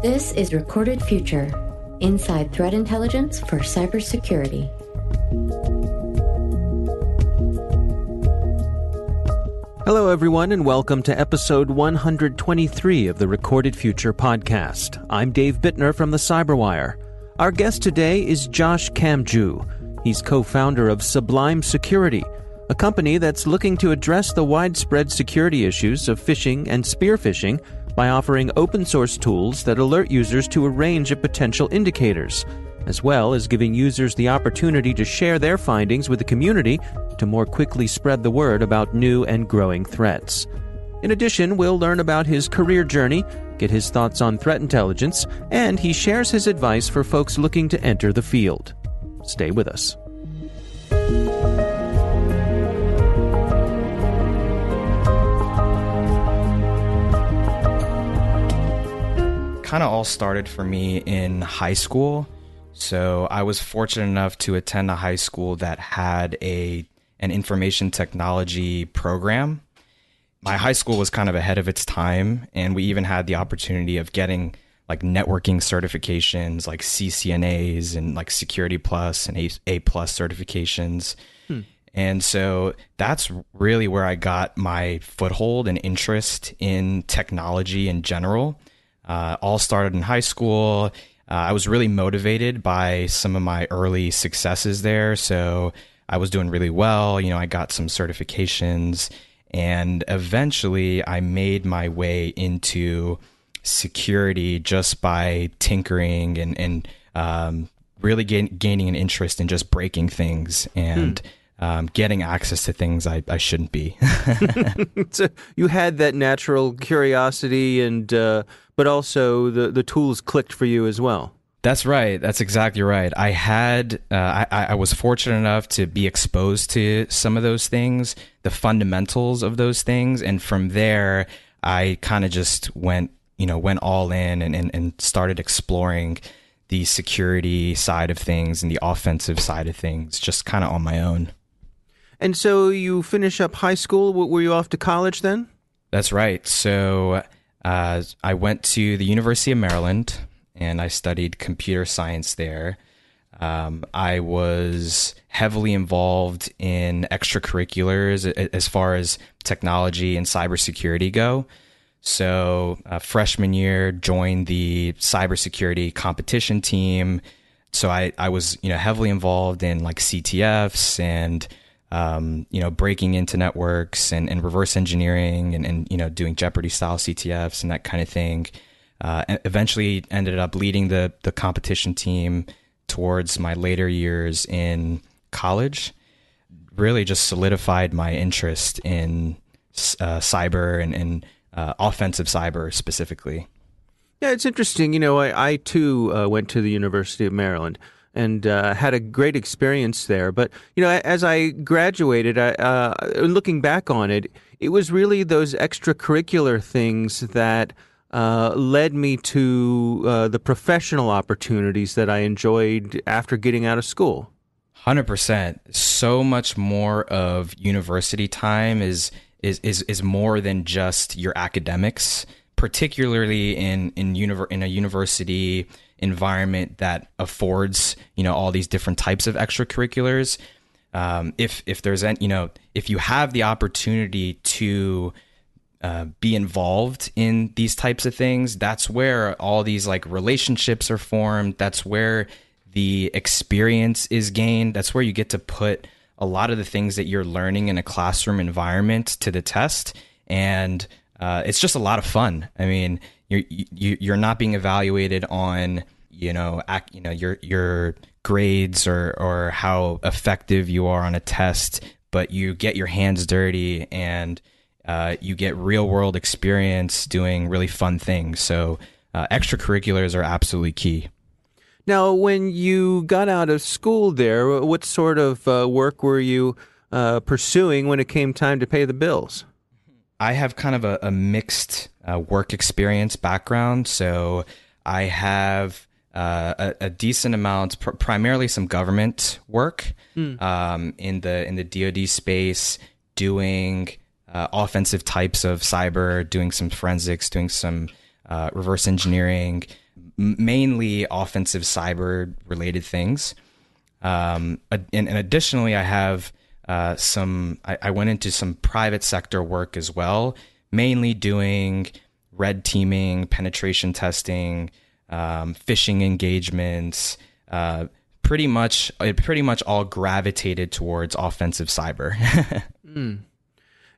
This is Recorded Future Inside Threat Intelligence for Cybersecurity. Hello, everyone, and welcome to episode 123 of the Recorded Future podcast. I'm Dave Bittner from the Cyberwire. Our guest today is Josh Kamdjou. He's co founder of Sublime Security, a company that's looking to address the widespread security issues of phishing and spear phishing by offering open source tools that alert users to a range of potential indicators, as well as giving users the opportunity to share their findings with the community to more quickly spread the word about new and growing threats. In addition, we'll learn about his career journey, get his thoughts on threat intelligence, and he shares his advice for folks looking to enter the field. Stay with us. Kind of all started for me in high school. So I was fortunate enough to attend a high school that had a an information technology program. My high school was kind of ahead of its time, and we even had the opportunity of getting like networking certifications, like CCNAs and like Security Plus and A, A Plus certifications. Hmm. And so that's really where I got my foothold and interest in technology in general. Uh, all started in high school. Uh, I was really motivated by some of my early successes there. So I was doing really well. You know, I got some certifications and eventually I made my way into security just by tinkering and, and um, really gain, gaining an interest in just breaking things and hmm um, getting access to things I, I shouldn't be. so you had that natural curiosity, and uh, but also the the tools clicked for you as well. That's right. That's exactly right. I had, uh, I, I was fortunate enough to be exposed to some of those things, the fundamentals of those things, and from there, I kind of just went, you know, went all in and, and, and started exploring the security side of things and the offensive side of things, just kind of on my own. And so you finish up high school. Were you off to college then? That's right. So uh, I went to the University of Maryland and I studied computer science there. Um, I was heavily involved in extracurriculars as far as technology and cybersecurity go. So, uh, freshman year, joined the cybersecurity competition team. So I, I was, you know, heavily involved in like CTFs and um, you know, breaking into networks and, and reverse engineering and, and, you know, doing Jeopardy style CTFs and that kind of thing. Uh, eventually ended up leading the, the competition team towards my later years in college. Really just solidified my interest in uh, cyber and, and uh, offensive cyber specifically. Yeah, it's interesting. You know, I, I too uh, went to the University of Maryland and uh, had a great experience there. But you know, as I graduated, I, uh, looking back on it, it was really those extracurricular things that uh, led me to uh, the professional opportunities that I enjoyed after getting out of school. Hundred percent. So much more of university time is is is is more than just your academics, particularly in in univer- in a university environment that affords you know all these different types of extracurriculars. Um, if if there's any you know if you have the opportunity to uh, be involved in these types of things that's where all these like relationships are formed. That's where the experience is gained. That's where you get to put a lot of the things that you're learning in a classroom environment to the test. And uh, it's just a lot of fun i mean you're you, you're not being evaluated on you know you know your your grades or or how effective you are on a test, but you get your hands dirty and uh, you get real world experience doing really fun things. So uh, extracurriculars are absolutely key. Now, when you got out of school there, what sort of uh, work were you uh, pursuing when it came time to pay the bills? I have kind of a, a mixed uh, work experience background. So I have uh, a, a, decent amount, pr- primarily some government work mm. um, in the in the DoD space, doing uh, offensive types of cyber, doing some forensics, doing some uh, reverse engineering. mainly offensive cyber related things. Um, and, and, additionally, I have uh, some. I, I, went into some private sector work as well, mainly doing red teaming, penetration testing, um, phishing engagements. Uh, pretty much, it pretty much all gravitated towards offensive cyber. mm.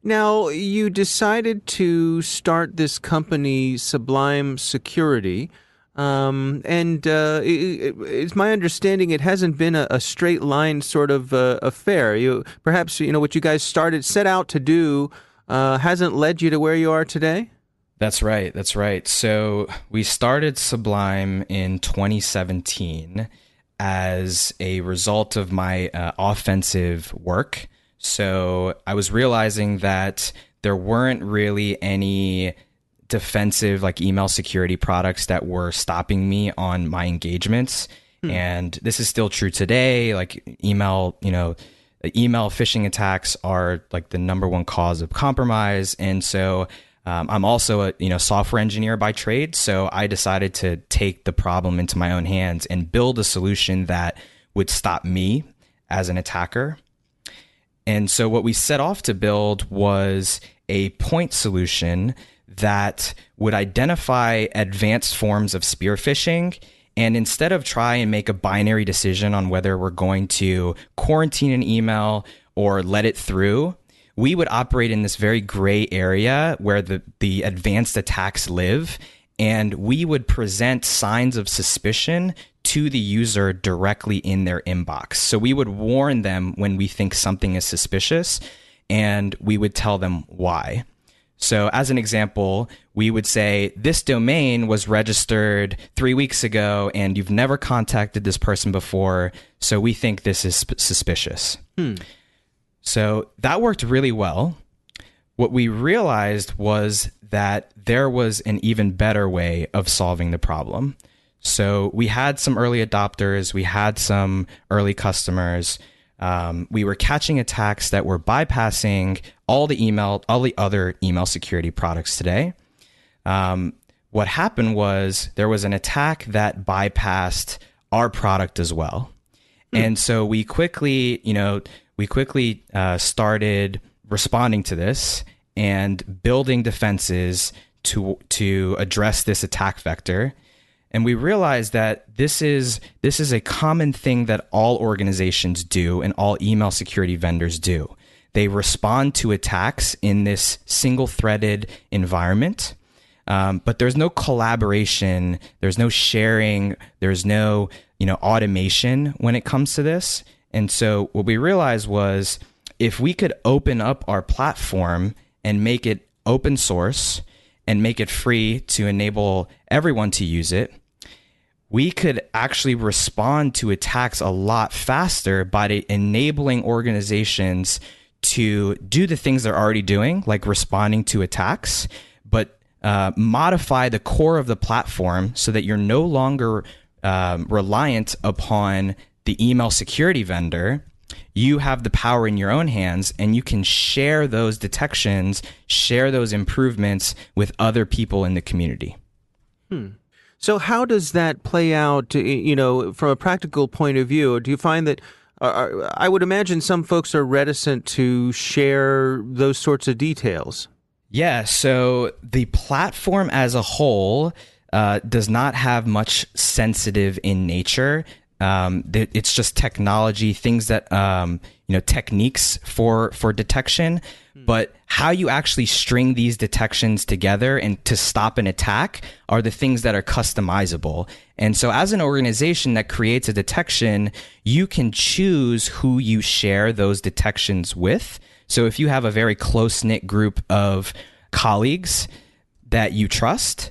Now, you decided to start this company, Sublime Security. Um, and uh, it, it's my understanding it hasn't been a, a straight line sort of uh, affair. You perhaps you know what you guys started set out to do uh, hasn't led you to where you are today. That's right. That's right. So we started Sublime in 2017 as a result of my uh, offensive work. So I was realizing that there weren't really any defensive like email security products that were stopping me on my engagements. Hmm. And this is still true today. Like email, you know, email phishing attacks are like the number one cause of compromise. And so um, I'm also a you know software engineer by trade, so I decided to take the problem into my own hands and build a solution that would stop me as an attacker. And so what we set off to build was a point solution that would identify advanced forms of spear phishing and instead of try and make a binary decision on whether we're going to quarantine an email or let it through, we would operate in this very gray area where the, the advanced attacks live. And we would present signs of suspicion to the user directly in their inbox. So we would warn them when we think something is suspicious and we would tell them why. So, as an example, we would say, This domain was registered three weeks ago and you've never contacted this person before. So, we think this is suspicious. Hmm. So that worked really well. What we realized was that there was an even better way of solving the problem. So we had some early adopters, we had some early customers. Um, we were catching attacks that were bypassing all the email, all the other email security products today. Um, what happened was there was an attack that bypassed our product as well. Mm. And so we quickly, you know, we quickly uh, started responding to this and building defenses to to address this attack vector and we realized that this is this is a common thing that all organizations do and all email security vendors do they respond to attacks in this single threaded environment. Um, but there's no collaboration there's no sharing there's no you know automation when it comes to this. And so what we realized was if we could open up our platform and make it open source and make it free to enable everyone to use it, we could actually respond to attacks a lot faster by enabling organizations to do the things they're already doing, like responding to attacks, but uh, modify the core of the platform so that you're no longer um, reliant upon the email security vendor, you have the power in your own hands and you can share those detections, share those improvements with other people in the community. Hmm. So, how does that play out, you know, from a practical point of view? Do you find that uh, I would imagine some folks are reticent to share those sorts of details? Yeah. So, the platform as a whole uh, does not have much sensitive in nature. Um, it's just technology, things that um, you know, techniques for for detection. Hmm. But how you actually string these detections together and to stop an attack are the things that are customizable. And so, as an organization that creates a detection, you can choose who you share those detections with. So, if you have a very close knit group of colleagues that you trust,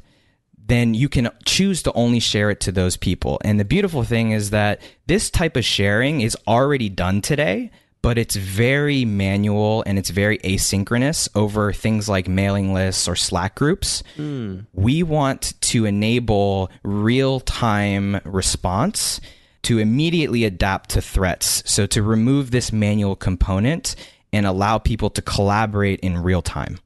then you can choose to only share it to those people. And the beautiful thing is that this type of sharing is already done today, but it's very manual and it's very asynchronous over things like mailing lists or Slack groups. Mm. We want to enable real time response to immediately adapt to threats. So to remove this manual component and allow people to collaborate in real time.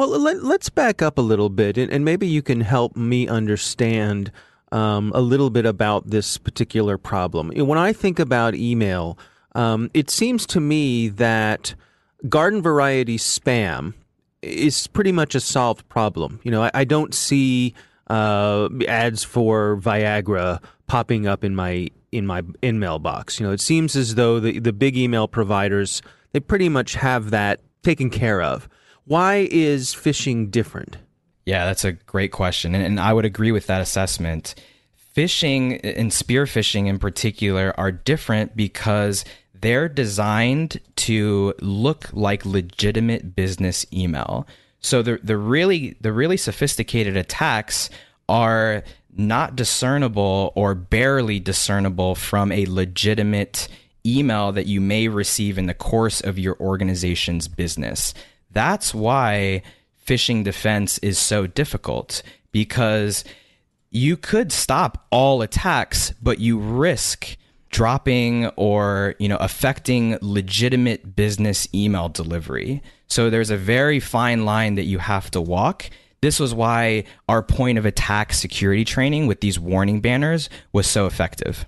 Well, let, us back up a little bit, and, and, maybe you can help me understand um, a little bit about this particular problem. When I think about email, um, it seems to me that garden variety spam is pretty much a solved problem. You know, I, I don't see uh, ads for Viagra popping up in my in my in mailbox. You know, it seems as though the the big email providers they pretty much have that taken care of. Why is phishing different? Yeah, that's a great question, and, and I would agree with that assessment. Phishing and spear phishing in particular are different because they're designed to look like legitimate business email. So the the really the really sophisticated attacks are not discernible or barely discernible from a legitimate email that you may receive in the course of your organization's business. That's why phishing defense is so difficult because you could stop all attacks, but you risk dropping or you know affecting legitimate business email delivery. So there's a very fine line that you have to walk. This was why our point of attack security training with these warning banners was so effective.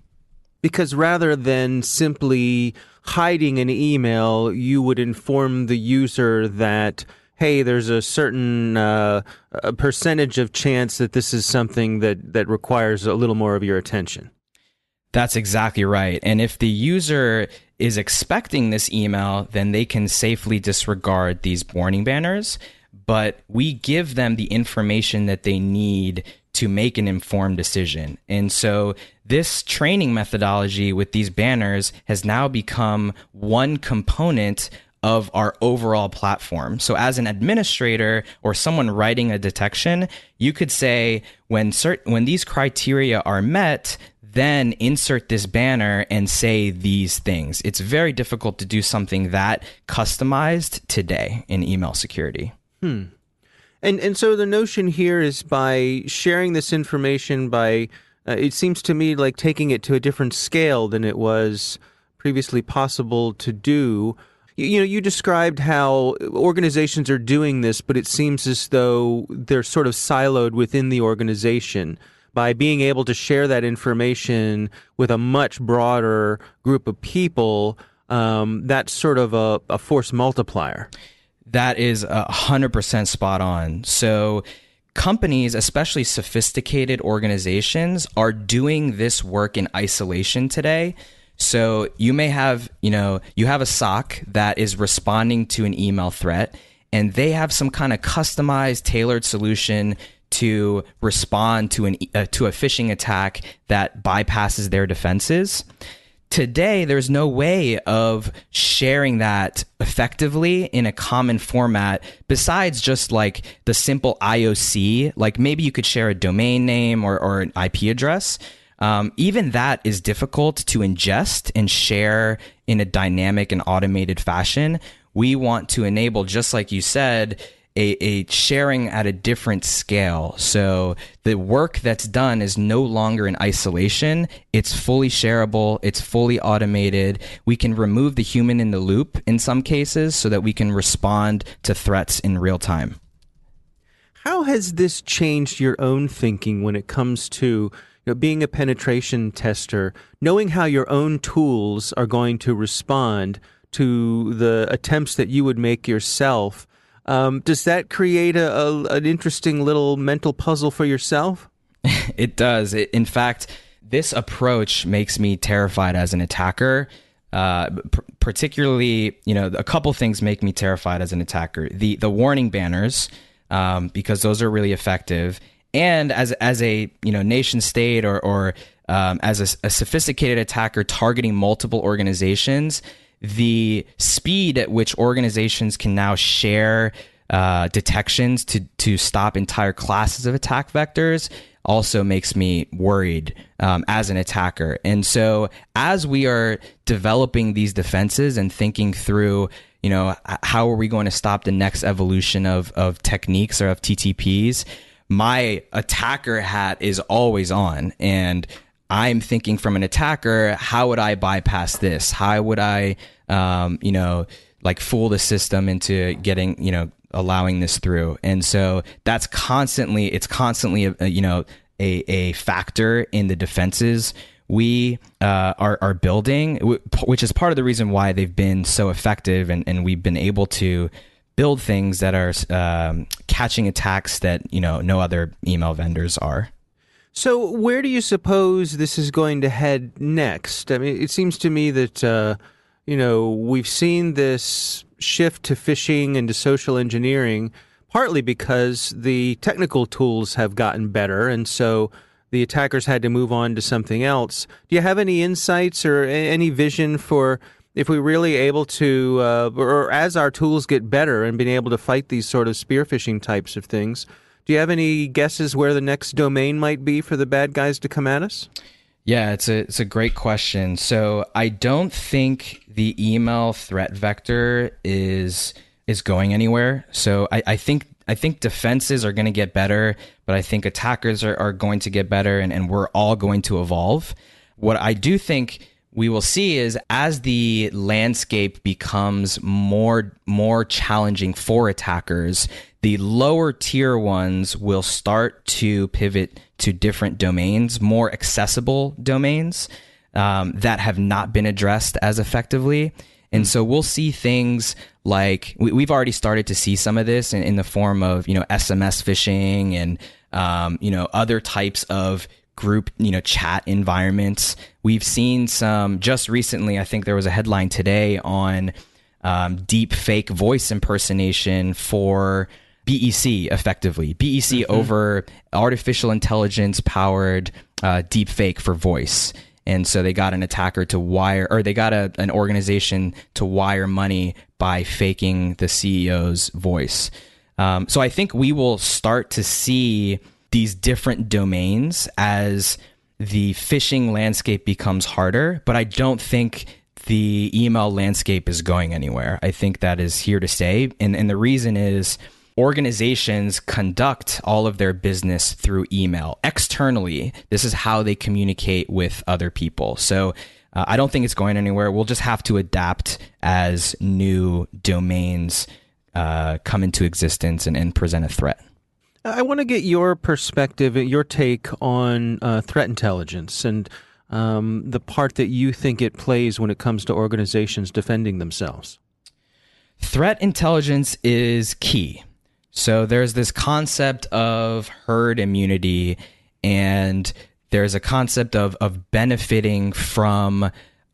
Because rather than simply hiding an email, you would inform the user that hey, there's a certain uh, a percentage of chance that this is something that that requires a little more of your attention. That's exactly right. And if the user is expecting this email, then they can safely disregard these warning banners. But we give them the information that they need to make an informed decision. And so this training methodology with these banners has now become one component of our overall platform. So as an administrator or someone writing a detection, you could say when cert- when these criteria are met, then insert this banner and say these things. It's very difficult to do something that customized today in email security. Hmm. And and so the notion here is by sharing this information by uh, it seems to me like taking it to a different scale than it was previously possible to do. You, you know, you described how organizations are doing this, but it seems as though they're sort of siloed within the organization by being able to share that information with a much broader group of people, um, that's sort of a, a force multiplier. That is a hundred percent spot on. So companies, especially sophisticated organizations, are doing this work in isolation today. So you may have, you know, you have a SOC that is responding to an email threat and they have some kind of customized, tailored solution to respond to an uh, to a phishing attack that bypasses their defenses. Today, there's no way of sharing that effectively in a common format besides just like the simple IOC. Like maybe you could share a domain name or, or an IP address. Um, even that is difficult to ingest and share in a dynamic and automated fashion. We want to enable, just like you said, a, a sharing at a different scale. So the work that's done is no longer in isolation. It's fully shareable. It's fully automated. We can remove the human in the loop in some cases so that we can respond to threats in real time. How has this changed your own thinking when it comes to you know, being a penetration tester, knowing how your own tools are going to respond to the attempts that you would make yourself um, does that create a, a, an interesting little mental puzzle for yourself? it does. It, in fact, this approach makes me terrified as an attacker. Uh, particularly, you know, a couple things make me terrified as an attacker. The the warning banners, um, because those are really effective, and as as a you know nation state or or um, as a, a sophisticated attacker targeting multiple organizations, the speed at which organizations can now share uh, detections to to stop entire classes of attack vectors also makes me worried um, as an attacker. And so, as we are developing these defenses and thinking through, you know, how are we going to stop the next evolution of of techniques or of TTPs? My attacker hat is always on, and I'm thinking from an attacker, how would I bypass this? How would I, um, you know, like fool the system into getting, you know, allowing this through? And so that's constantly, it's constantly, a, a, you know, a, a factor in the defenses we uh, are, are building, which is part of the reason why they've been so effective and, and we've been able to build things that are um, catching attacks that you know no other email vendors are. So, where do you suppose this is going to head next? I mean, it seems to me that uh, you know we've seen this shift to phishing and to social engineering, partly because the technical tools have gotten better, and so the attackers had to move on to something else. Do you have any insights or any vision for if we're really able to, uh, or as our tools get better and being able to fight these sort of spear phishing types of things? Do you have any guesses where the next domain might be for the bad guys to come at us? Yeah, it's a it's a great question. So I don't think the email threat vector is is going anywhere. So I, I think I think defenses are going to get better, but I think attackers are, are going to get better and, and we're all going to evolve. What I do think we will see is as the landscape becomes more more challenging for attackers, the lower tier ones will start to pivot to different domains, more accessible domains um, that have not been addressed as effectively. And so we'll see things like we, have already started to see some of this in, in, the form of you know SMS phishing and um, you know other types of group you know chat environments. We've seen some just recently. I think there was a headline today on um, deep fake voice impersonation for BEC effectively. BEC mm-hmm. over artificial intelligence powered uh, deep fake for voice. And so they got an attacker to wire, or they got a, an organization to wire money by faking the CEO's voice. Um, so I think we will start to see these different domains as the phishing landscape becomes harder, but I don't think the email landscape is going anywhere. I think that is here to stay. And, and the reason is organizations conduct all of their business through email externally. This is how they communicate with other people. So uh, I don't think it's going anywhere. We'll just have to adapt as new domains uh, come into existence and, and, present a threat. I want to get your perspective, your take on uh, threat intelligence and um, the part that you think it plays when it comes to organizations defending themselves. Threat intelligence is key. So there's this concept of herd immunity, and there's a concept of of benefiting from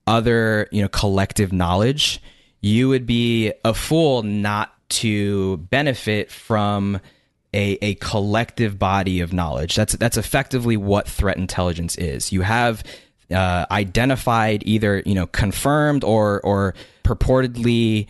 other you know collective knowledge. You would be a fool not to benefit from a, a collective body of knowledge. That's that's effectively what threat intelligence is. You have uh, identified either you know confirmed or or purportedly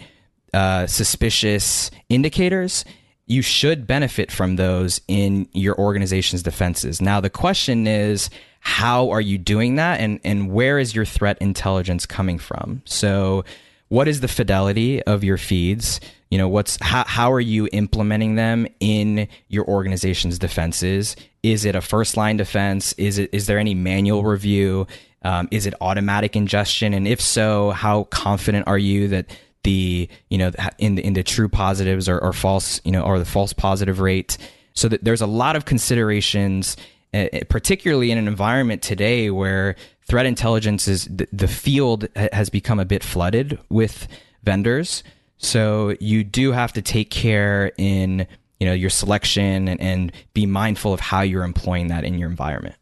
uh, suspicious indicators, you should benefit from those in your organization's defenses. Now, the question is, how are you doing that and, and where is your threat intelligence coming from? So, what is the fidelity of your feeds? You know, what's how, how are you implementing them in your organization's defenses? Is it a first line defense? Is it is there any manual review? Um, is it automatic ingestion? And if so, how confident are you that the you know in the in the true positives or, or false you know or the false positive rate so that there's a lot of considerations uh, particularly in an environment today where threat intelligence is the field has become a bit flooded with vendors so you do have to take care in you know your selection and, and be mindful of how you're employing that in your environment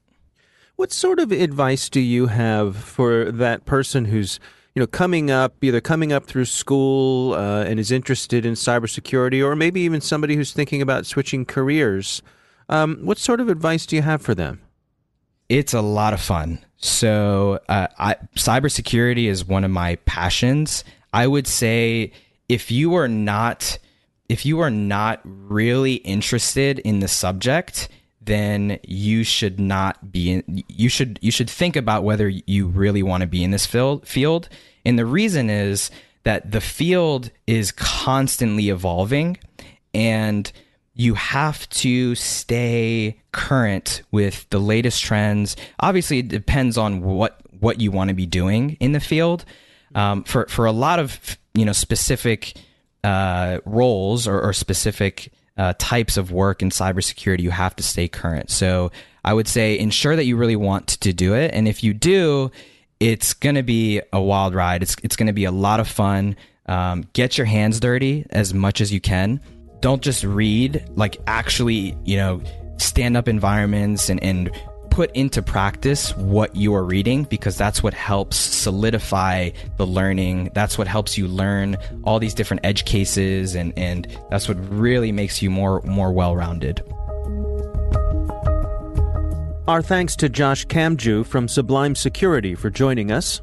what sort of advice do you have for that person who's you know, coming up, either coming up through school uh, and is interested in cybersecurity, or maybe even somebody who's thinking about switching careers. Um, what sort of advice do you have for them? It's a lot of fun. So, uh, I, cybersecurity is one of my passions. I would say if you are not if you are not really interested in the subject, then you should not be in, you should you should think about whether you really want to be in this field field. And the reason is that the field is constantly evolving and you have to stay current with the latest trends. Obviously it depends on what what you want to be doing in the field um, for for a lot of you know specific uh, roles or, or specific uh, types of work in cybersecurity, you have to stay current. So I would say ensure that you really want to do it. And if you do, it's going to be a wild ride. It's, it's going to be a lot of fun. Um, get your hands dirty as much as you can. Don't just read, like actually, you know, stand up environments and, and put into practice what you are reading because that's what helps solidify the learning. That's what helps you learn all these different edge cases and, and that's what really makes you more more well rounded. Our thanks to Josh Kamdjou from Sublime Security for joining us.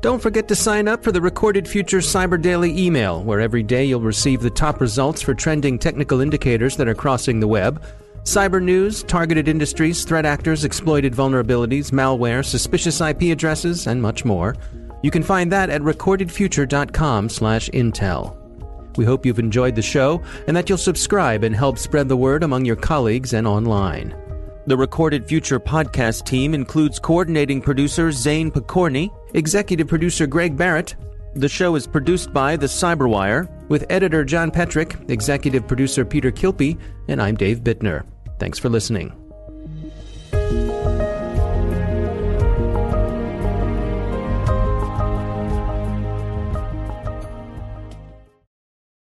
Don't forget to sign up for the Recorded Future Cyber Daily email, where every day you'll receive the top results for trending technical indicators that are crossing the web Cyber news, targeted industries, threat actors, exploited vulnerabilities, malware, suspicious IP addresses, and much more. You can find that at recordedfuture.com/intel. We hope you've enjoyed the show and that you'll subscribe and help spread the word among your colleagues and online. The Recorded Future podcast team includes coordinating producer Zane Pokorny, executive producer Greg Barrett. The show is produced by The Cyberwire, with editor John Petrik, executive producer Peter Kilpe, and I'm Dave Bittner. Thanks for listening.